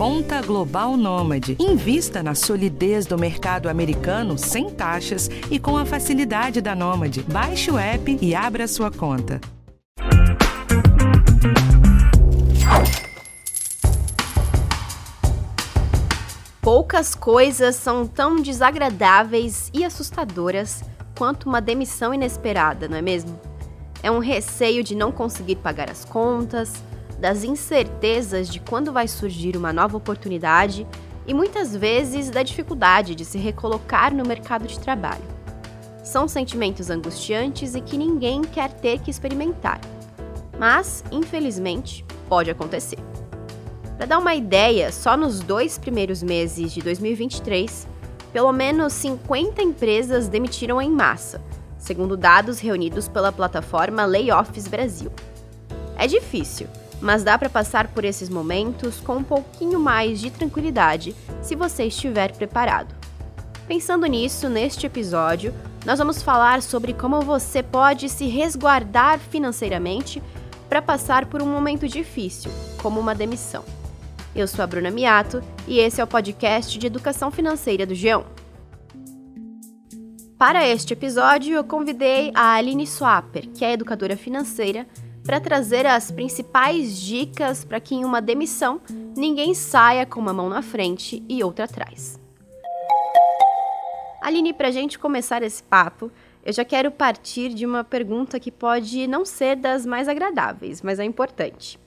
Conta Global Nômade. Invista na solidez do mercado americano sem taxas e com a facilidade da Nômade. Baixe o app e abra sua conta. Poucas coisas são tão desagradáveis e assustadoras quanto uma demissão inesperada, não é mesmo? É um receio de não conseguir pagar as contas, das incertezas de quando vai surgir uma nova oportunidade e muitas vezes da dificuldade de se recolocar no mercado de trabalho. São sentimentos angustiantes e que ninguém quer ter que experimentar. Mas, infelizmente, pode acontecer. Para dar uma ideia, só nos dois primeiros meses de 2023, pelo menos 50 empresas demitiram em massa, segundo dados reunidos pela plataforma Layoffs Brasil. É difícil, mas dá para passar por esses momentos com um pouquinho mais de tranquilidade se você estiver preparado. Pensando nisso, neste episódio, nós vamos falar sobre como você pode se resguardar financeiramente para passar por um momento difícil, como uma demissão. Eu sou a Bruna Miato e esse é o podcast de educação financeira do Geão. Para este episódio, eu convidei a Aline Swapper, que é educadora financeira para trazer as principais dicas para que em uma demissão ninguém saia com uma mão na frente e outra atrás. Aline, para a gente começar esse papo, eu já quero partir de uma pergunta que pode não ser das mais agradáveis, mas é importante.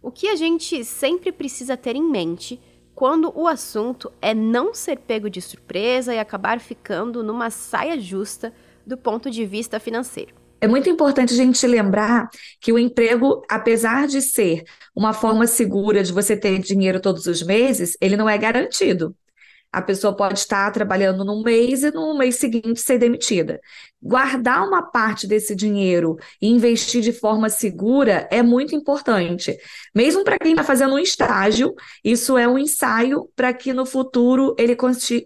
O que a gente sempre precisa ter em mente quando o assunto é não ser pego de surpresa e acabar ficando numa saia justa do ponto de vista financeiro? É muito importante a gente lembrar que o emprego, apesar de ser uma forma segura de você ter dinheiro todos os meses, ele não é garantido. A pessoa pode estar trabalhando num mês e no mês seguinte ser demitida. Guardar uma parte desse dinheiro e investir de forma segura é muito importante. Mesmo para quem está fazendo um estágio, isso é um ensaio para que no futuro ele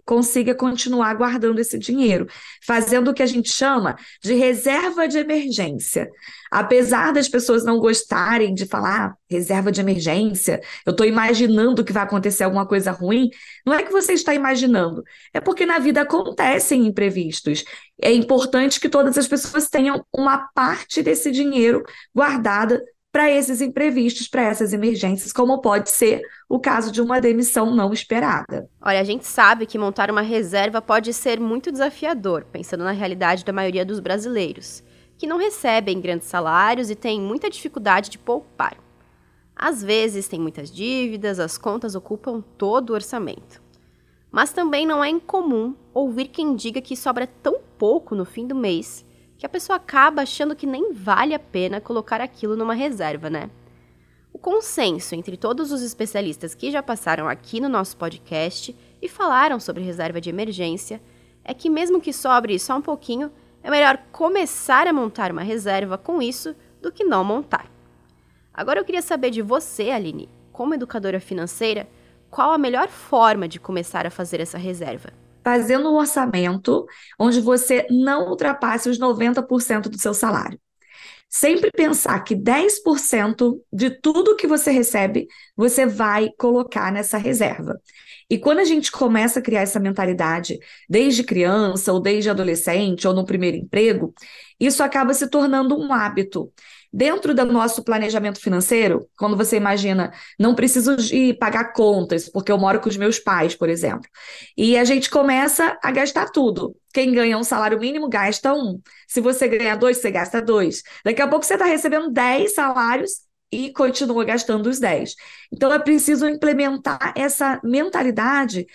consiga continuar guardando esse dinheiro, fazendo o que a gente chama de reserva de emergência. Apesar das pessoas não gostarem de falar ah, reserva de emergência, eu estou imaginando que vai acontecer alguma coisa ruim, não é que você está imaginando, é porque na vida acontecem imprevistos. É importante que todas as pessoas tenham uma parte desse dinheiro guardada para esses imprevistos, para essas emergências, como pode ser o caso de uma demissão não esperada. Olha, a gente sabe que montar uma reserva pode ser muito desafiador, pensando na realidade da maioria dos brasileiros que não recebem grandes salários e têm muita dificuldade de poupar. Às vezes têm muitas dívidas, as contas ocupam todo o orçamento. Mas também não é incomum ouvir quem diga que sobra tão pouco no fim do mês que a pessoa acaba achando que nem vale a pena colocar aquilo numa reserva, né? O consenso entre todos os especialistas que já passaram aqui no nosso podcast e falaram sobre reserva de emergência é que, mesmo que sobre só um pouquinho, é melhor começar a montar uma reserva com isso do que não montar. Agora eu queria saber de você, Aline, como educadora financeira, qual a melhor forma de começar a fazer essa reserva? Fazendo um orçamento onde você não ultrapasse os 90% do seu salário. Sempre pensar que 10% de tudo que você recebe, você vai colocar nessa reserva. E quando a gente começa a criar essa mentalidade, desde criança, ou desde adolescente, ou no primeiro emprego, isso acaba se tornando um hábito. Dentro do nosso planejamento financeiro, quando você imagina, não preciso de pagar contas, porque eu moro com os meus pais, por exemplo. E a gente começa a gastar tudo. Quem ganha um salário mínimo gasta um. Se você ganha dois, você gasta dois. Daqui a pouco você está recebendo dez salários e continua gastando os 10. Então é preciso implementar essa mentalidade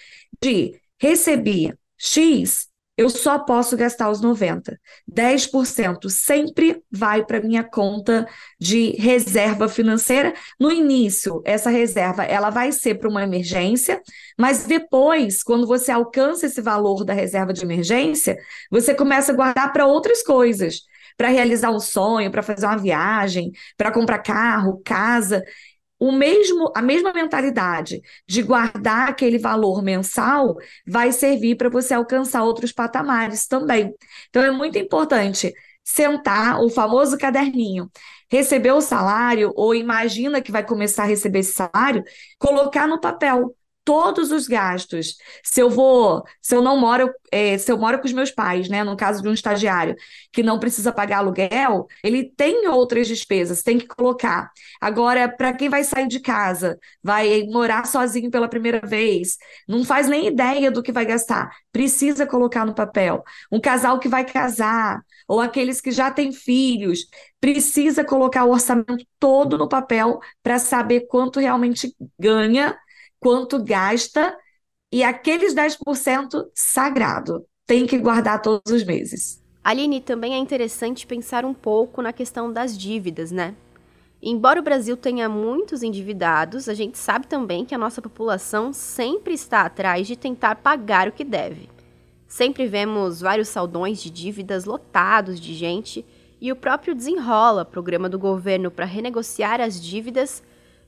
de receber X, eu só posso gastar os 90. 10% sempre vai para minha conta de reserva financeira. No início, essa reserva ela vai ser para uma emergência, mas depois, quando você alcança esse valor da reserva de emergência, você começa a guardar para outras coisas para realizar um sonho, para fazer uma viagem, para comprar carro, casa. O mesmo, a mesma mentalidade de guardar aquele valor mensal vai servir para você alcançar outros patamares também. Então é muito importante sentar o famoso caderninho. recebeu o salário ou imagina que vai começar a receber esse salário, colocar no papel todos os gastos. Se eu vou, se eu não moro, é, se eu moro com os meus pais, né, no caso de um estagiário que não precisa pagar aluguel, ele tem outras despesas, tem que colocar. Agora, para quem vai sair de casa, vai morar sozinho pela primeira vez, não faz nem ideia do que vai gastar, precisa colocar no papel. Um casal que vai casar, ou aqueles que já têm filhos, precisa colocar o orçamento todo no papel para saber quanto realmente ganha quanto gasta e aqueles 10% sagrado. Tem que guardar todos os meses. Aline, também é interessante pensar um pouco na questão das dívidas, né? Embora o Brasil tenha muitos endividados, a gente sabe também que a nossa população sempre está atrás de tentar pagar o que deve. Sempre vemos vários saldões de dívidas lotados de gente e o próprio Desenrola, programa do governo para renegociar as dívidas,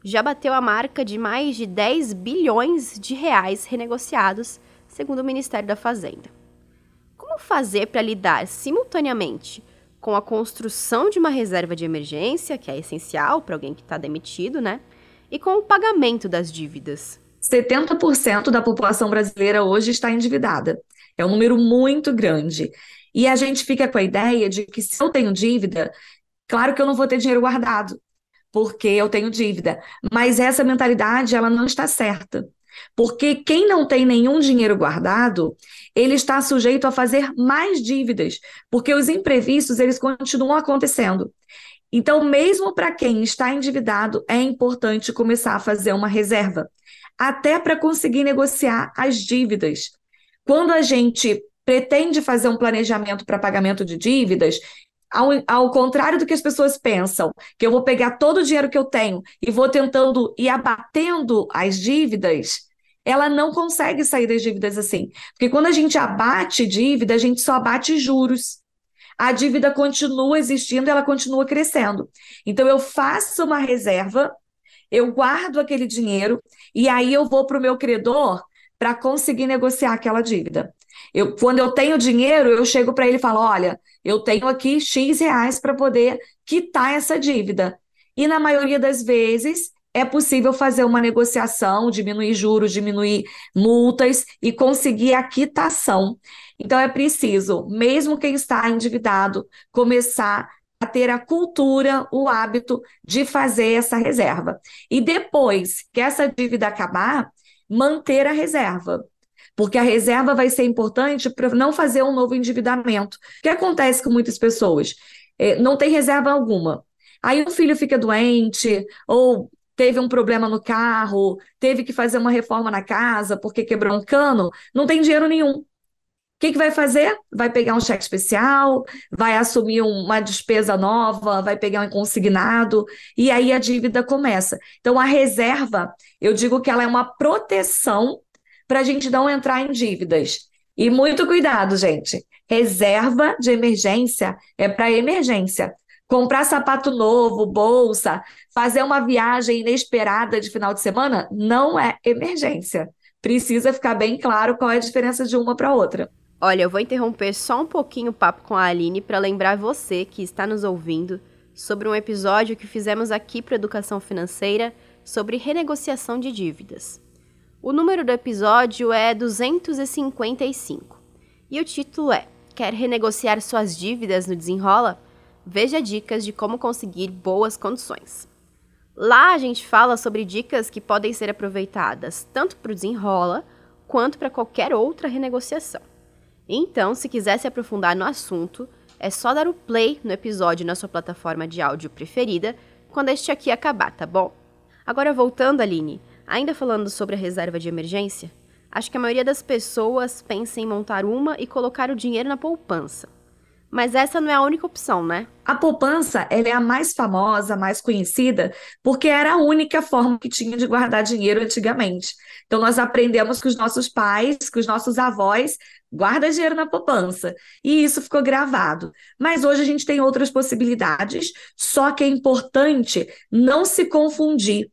já bateu a marca de mais de 10 bilhões de reais renegociados, segundo o Ministério da Fazenda. Como fazer para lidar simultaneamente com a construção de uma reserva de emergência, que é essencial para alguém que está demitido, né? E com o pagamento das dívidas. 70% da população brasileira hoje está endividada. É um número muito grande. E a gente fica com a ideia de que se eu tenho dívida, claro que eu não vou ter dinheiro guardado porque eu tenho dívida. Mas essa mentalidade, ela não está certa. Porque quem não tem nenhum dinheiro guardado, ele está sujeito a fazer mais dívidas, porque os imprevistos, eles continuam acontecendo. Então, mesmo para quem está endividado, é importante começar a fazer uma reserva, até para conseguir negociar as dívidas. Quando a gente pretende fazer um planejamento para pagamento de dívidas, ao, ao contrário do que as pessoas pensam, que eu vou pegar todo o dinheiro que eu tenho e vou tentando ir abatendo as dívidas, ela não consegue sair das dívidas assim. Porque quando a gente abate dívida, a gente só abate juros. A dívida continua existindo, ela continua crescendo. Então, eu faço uma reserva, eu guardo aquele dinheiro e aí eu vou para o meu credor para conseguir negociar aquela dívida. Eu, quando eu tenho dinheiro, eu chego para ele e falo: olha, eu tenho aqui X reais para poder quitar essa dívida. E na maioria das vezes é possível fazer uma negociação, diminuir juros, diminuir multas e conseguir a quitação. Então é preciso, mesmo quem está endividado, começar a ter a cultura, o hábito de fazer essa reserva. E depois que essa dívida acabar, manter a reserva porque a reserva vai ser importante para não fazer um novo endividamento. O que acontece com muitas pessoas? É, não tem reserva alguma. Aí o filho fica doente, ou teve um problema no carro, teve que fazer uma reforma na casa porque quebrou um cano, não tem dinheiro nenhum. O que, que vai fazer? Vai pegar um cheque especial, vai assumir uma despesa nova, vai pegar um consignado, e aí a dívida começa. Então, a reserva, eu digo que ela é uma proteção para a gente não entrar em dívidas. E muito cuidado, gente. Reserva de emergência é para emergência. Comprar sapato novo, bolsa, fazer uma viagem inesperada de final de semana não é emergência. Precisa ficar bem claro qual é a diferença de uma para outra. Olha, eu vou interromper só um pouquinho o papo com a Aline para lembrar você que está nos ouvindo sobre um episódio que fizemos aqui para Educação Financeira sobre renegociação de dívidas. O número do episódio é 255 e o título é Quer renegociar suas dívidas no Desenrola? Veja dicas de como conseguir boas condições. Lá a gente fala sobre dicas que podem ser aproveitadas tanto para o Desenrola quanto para qualquer outra renegociação. Então, se quiser se aprofundar no assunto, é só dar o play no episódio na sua plataforma de áudio preferida quando este aqui acabar, tá bom? Agora voltando, Aline, Ainda falando sobre a reserva de emergência, acho que a maioria das pessoas pensa em montar uma e colocar o dinheiro na poupança. Mas essa não é a única opção, né? A poupança ela é a mais famosa, mais conhecida, porque era a única forma que tinha de guardar dinheiro antigamente. Então, nós aprendemos com os nossos pais, com os nossos avós, guarda dinheiro na poupança. E isso ficou gravado. Mas hoje a gente tem outras possibilidades, só que é importante não se confundir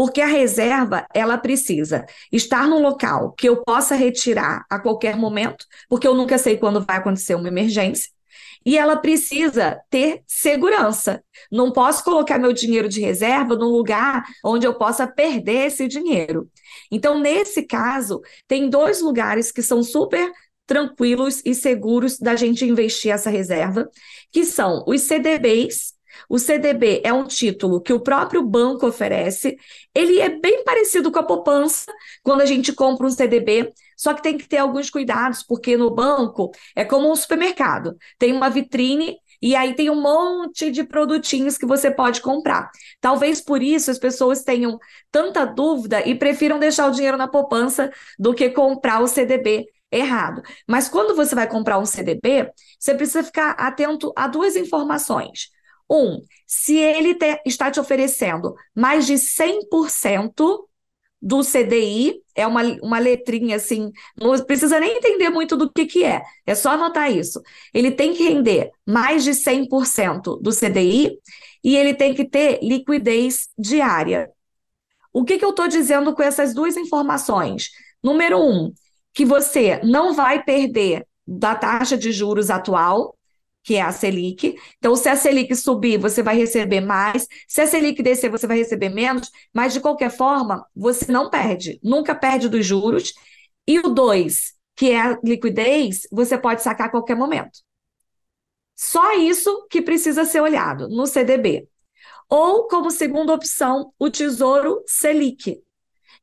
porque a reserva, ela precisa estar num local que eu possa retirar a qualquer momento, porque eu nunca sei quando vai acontecer uma emergência. e ela precisa ter segurança. Não posso colocar meu dinheiro de reserva num lugar onde eu possa perder esse dinheiro. Então, nesse caso, tem dois lugares que são super tranquilos e seguros da gente investir essa reserva, que são os CDBs. O CDB é um título que o próprio banco oferece. Ele é bem parecido com a poupança quando a gente compra um CDB, só que tem que ter alguns cuidados, porque no banco é como um supermercado. Tem uma vitrine e aí tem um monte de produtinhos que você pode comprar. Talvez por isso as pessoas tenham tanta dúvida e prefiram deixar o dinheiro na poupança do que comprar o CDB errado. Mas quando você vai comprar um CDB, você precisa ficar atento a duas informações. Um, se ele te, está te oferecendo mais de 100% do CDI, é uma, uma letrinha assim, não precisa nem entender muito do que, que é, é só anotar isso. Ele tem que render mais de 100% do CDI e ele tem que ter liquidez diária. O que, que eu estou dizendo com essas duas informações? Número um, que você não vai perder da taxa de juros atual, que é a Selic. Então, se a Selic subir, você vai receber mais. Se a Selic descer, você vai receber menos. Mas, de qualquer forma, você não perde. Nunca perde dos juros. E o 2, que é a liquidez, você pode sacar a qualquer momento. Só isso que precisa ser olhado no CDB. Ou, como segunda opção, o Tesouro Selic,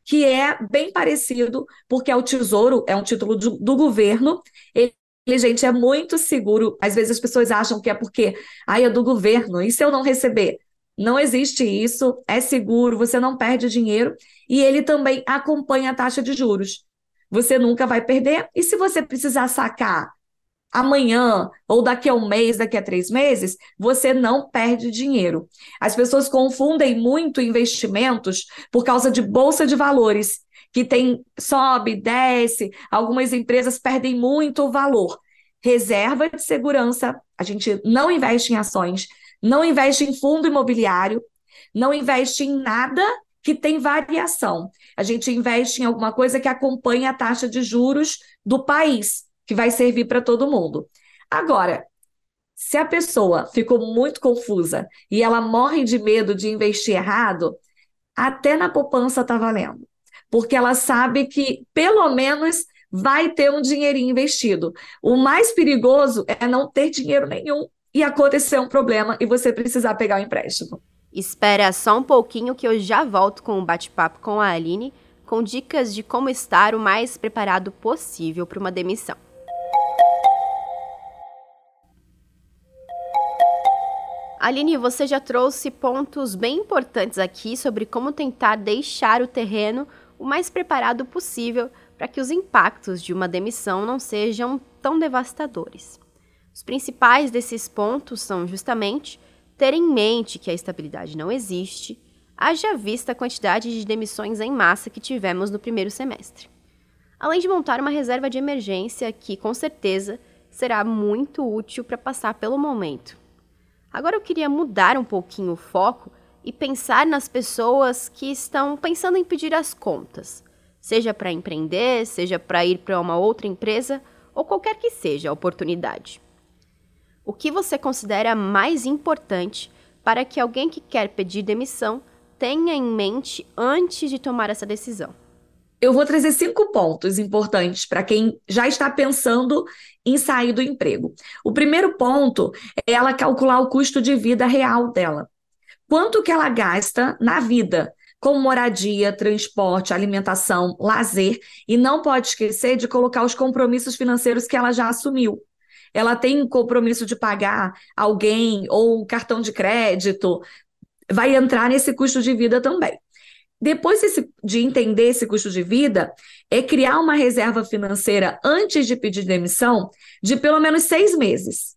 que é bem parecido, porque é o Tesouro, é um título do, do governo, ele gente, é muito seguro. Às vezes as pessoas acham que é porque, ai, é do governo, e se eu não receber? Não existe isso, é seguro, você não perde dinheiro e ele também acompanha a taxa de juros. Você nunca vai perder, e se você precisar sacar amanhã, ou daqui a um mês, daqui a três meses, você não perde dinheiro. As pessoas confundem muito investimentos por causa de bolsa de valores, que tem sobe, desce, algumas empresas perdem muito valor. Reserva de segurança, a gente não investe em ações, não investe em fundo imobiliário, não investe em nada que tem variação. A gente investe em alguma coisa que acompanhe a taxa de juros do país que vai servir para todo mundo. Agora, se a pessoa ficou muito confusa e ela morre de medo de investir errado, até na poupança está valendo. Porque ela sabe que, pelo menos, vai ter um dinheirinho investido. O mais perigoso é não ter dinheiro nenhum e acontecer um problema e você precisar pegar o um empréstimo. Espera só um pouquinho que eu já volto com um bate-papo com a Aline, com dicas de como estar o mais preparado possível para uma demissão. Aline, você já trouxe pontos bem importantes aqui sobre como tentar deixar o terreno o mais preparado possível para que os impactos de uma demissão não sejam tão devastadores. Os principais desses pontos são justamente ter em mente que a estabilidade não existe, haja vista a quantidade de demissões em massa que tivemos no primeiro semestre. Além de montar uma reserva de emergência que, com certeza, será muito útil para passar pelo momento Agora eu queria mudar um pouquinho o foco e pensar nas pessoas que estão pensando em pedir as contas, seja para empreender, seja para ir para uma outra empresa ou qualquer que seja a oportunidade. O que você considera mais importante para que alguém que quer pedir demissão tenha em mente antes de tomar essa decisão? Eu vou trazer cinco pontos importantes para quem já está pensando em sair do emprego. O primeiro ponto é ela calcular o custo de vida real dela. Quanto que ela gasta na vida, com moradia, transporte, alimentação, lazer, e não pode esquecer de colocar os compromissos financeiros que ela já assumiu. Ela tem compromisso de pagar alguém ou cartão de crédito, vai entrar nesse custo de vida também. Depois de entender esse custo de vida, é criar uma reserva financeira antes de pedir demissão de pelo menos seis meses.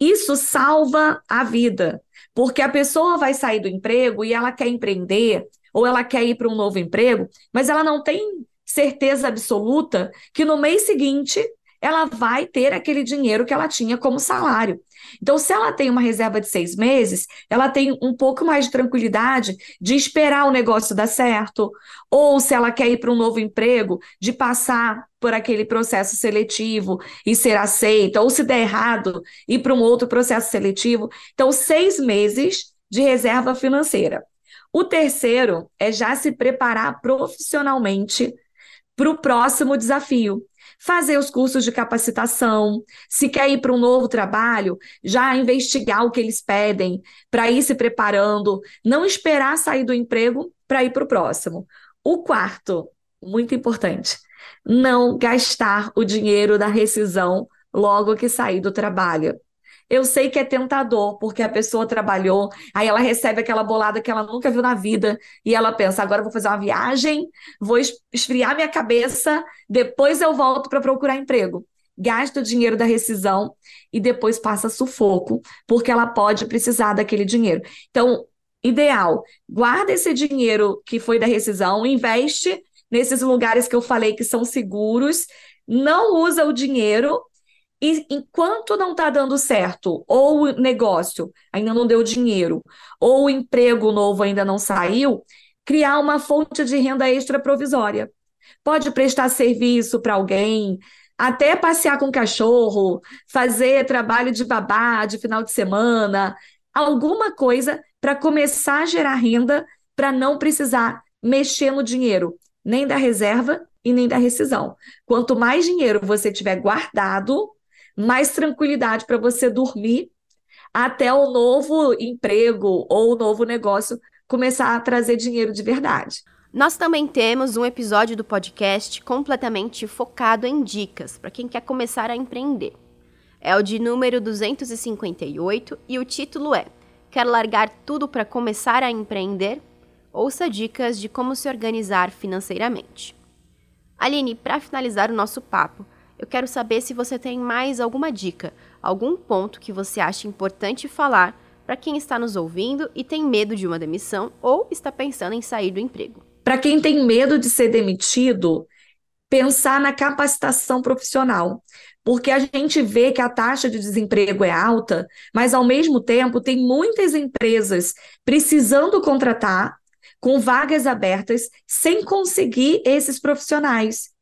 Isso salva a vida, porque a pessoa vai sair do emprego e ela quer empreender, ou ela quer ir para um novo emprego, mas ela não tem certeza absoluta que no mês seguinte ela vai ter aquele dinheiro que ela tinha como salário. Então, se ela tem uma reserva de seis meses, ela tem um pouco mais de tranquilidade de esperar o negócio dar certo, ou se ela quer ir para um novo emprego, de passar por aquele processo seletivo e ser aceita, ou se der errado, ir para um outro processo seletivo. Então, seis meses de reserva financeira. O terceiro é já se preparar profissionalmente para o próximo desafio fazer os cursos de capacitação, se quer ir para um novo trabalho, já investigar o que eles pedem, para ir se preparando, não esperar sair do emprego para ir para o próximo. O quarto, muito importante, não gastar o dinheiro da rescisão logo que sair do trabalho. Eu sei que é tentador, porque a pessoa trabalhou, aí ela recebe aquela bolada que ela nunca viu na vida, e ela pensa: agora vou fazer uma viagem, vou esfriar minha cabeça, depois eu volto para procurar emprego. Gasta o dinheiro da rescisão e depois passa sufoco, porque ela pode precisar daquele dinheiro. Então, ideal, guarda esse dinheiro que foi da rescisão, investe nesses lugares que eu falei que são seguros, não usa o dinheiro e enquanto não está dando certo, ou o negócio ainda não deu dinheiro, ou o emprego novo ainda não saiu, criar uma fonte de renda extra provisória. Pode prestar serviço para alguém, até passear com cachorro, fazer trabalho de babá de final de semana, alguma coisa para começar a gerar renda para não precisar mexer no dinheiro, nem da reserva e nem da rescisão. Quanto mais dinheiro você tiver guardado, mais tranquilidade para você dormir até o novo emprego ou o novo negócio começar a trazer dinheiro de verdade. Nós também temos um episódio do podcast completamente focado em dicas para quem quer começar a empreender. É o de número 258 e o título é Quer largar tudo para começar a empreender? Ouça dicas de como se organizar financeiramente. Aline, para finalizar o nosso papo, eu quero saber se você tem mais alguma dica, algum ponto que você acha importante falar para quem está nos ouvindo e tem medo de uma demissão ou está pensando em sair do emprego. Para quem tem medo de ser demitido, pensar na capacitação profissional. Porque a gente vê que a taxa de desemprego é alta, mas ao mesmo tempo tem muitas empresas precisando contratar, com vagas abertas, sem conseguir esses profissionais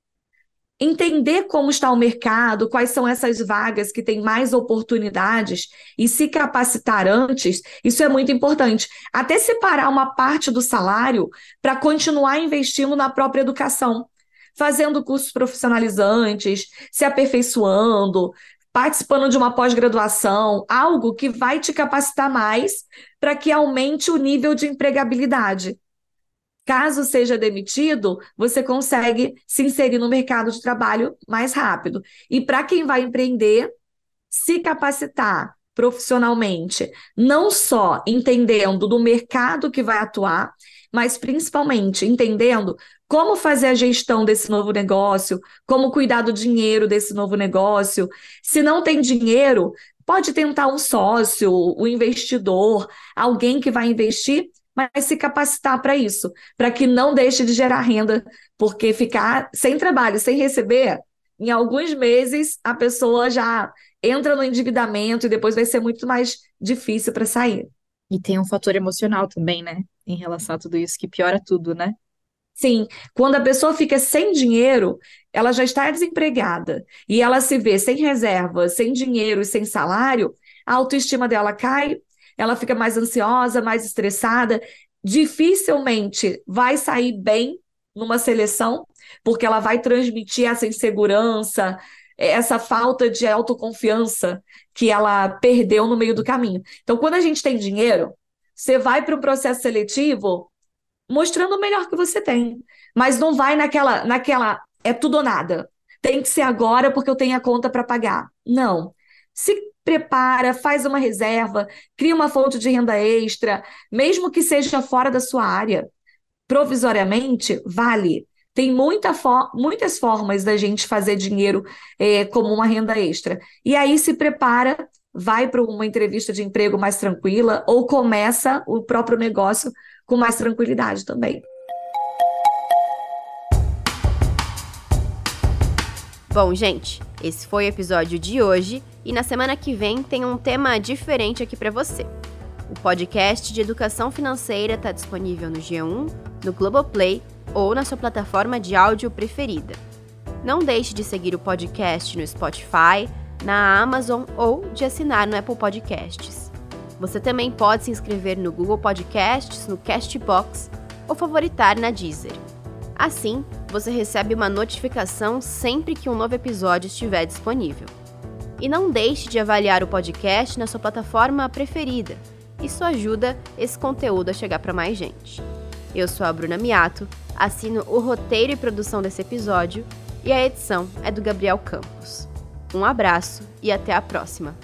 entender como está o mercado, quais são essas vagas que têm mais oportunidades e se capacitar antes, isso é muito importante. Até separar uma parte do salário para continuar investindo na própria educação, fazendo cursos profissionalizantes, se aperfeiçoando, participando de uma pós-graduação, algo que vai te capacitar mais para que aumente o nível de empregabilidade. Caso seja demitido, você consegue se inserir no mercado de trabalho mais rápido. E para quem vai empreender, se capacitar profissionalmente, não só entendendo do mercado que vai atuar, mas principalmente entendendo como fazer a gestão desse novo negócio, como cuidar do dinheiro desse novo negócio. Se não tem dinheiro, pode tentar um sócio, um investidor, alguém que vai investir mas se capacitar para isso, para que não deixe de gerar renda, porque ficar sem trabalho, sem receber, em alguns meses a pessoa já entra no endividamento e depois vai ser muito mais difícil para sair. E tem um fator emocional também, né? Em relação a tudo isso, que piora tudo, né? Sim, quando a pessoa fica sem dinheiro, ela já está desempregada e ela se vê sem reserva, sem dinheiro e sem salário, a autoestima dela cai, ela fica mais ansiosa, mais estressada, dificilmente vai sair bem numa seleção, porque ela vai transmitir essa insegurança, essa falta de autoconfiança que ela perdeu no meio do caminho. Então, quando a gente tem dinheiro, você vai para um processo seletivo mostrando o melhor que você tem, mas não vai naquela, naquela é tudo ou nada. Tem que ser agora porque eu tenho a conta para pagar. Não. Se prepara, faz uma reserva, cria uma fonte de renda extra, mesmo que seja fora da sua área. Provisoriamente, vale. Tem muita muitas formas da gente fazer dinheiro é, como uma renda extra. E aí se prepara, vai para uma entrevista de emprego mais tranquila ou começa o próprio negócio com mais tranquilidade também. Bom, gente, esse foi o episódio de hoje e na semana que vem tem um tema diferente aqui para você. O podcast de educação financeira está disponível no G1, no Globoplay ou na sua plataforma de áudio preferida. Não deixe de seguir o podcast no Spotify, na Amazon ou de assinar no Apple Podcasts. Você também pode se inscrever no Google Podcasts, no Castbox ou favoritar na Deezer. Assim, você recebe uma notificação sempre que um novo episódio estiver disponível. E não deixe de avaliar o podcast na sua plataforma preferida. Isso ajuda esse conteúdo a chegar para mais gente. Eu sou a Bruna Miato, assino o roteiro e produção desse episódio e a edição é do Gabriel Campos. Um abraço e até a próxima!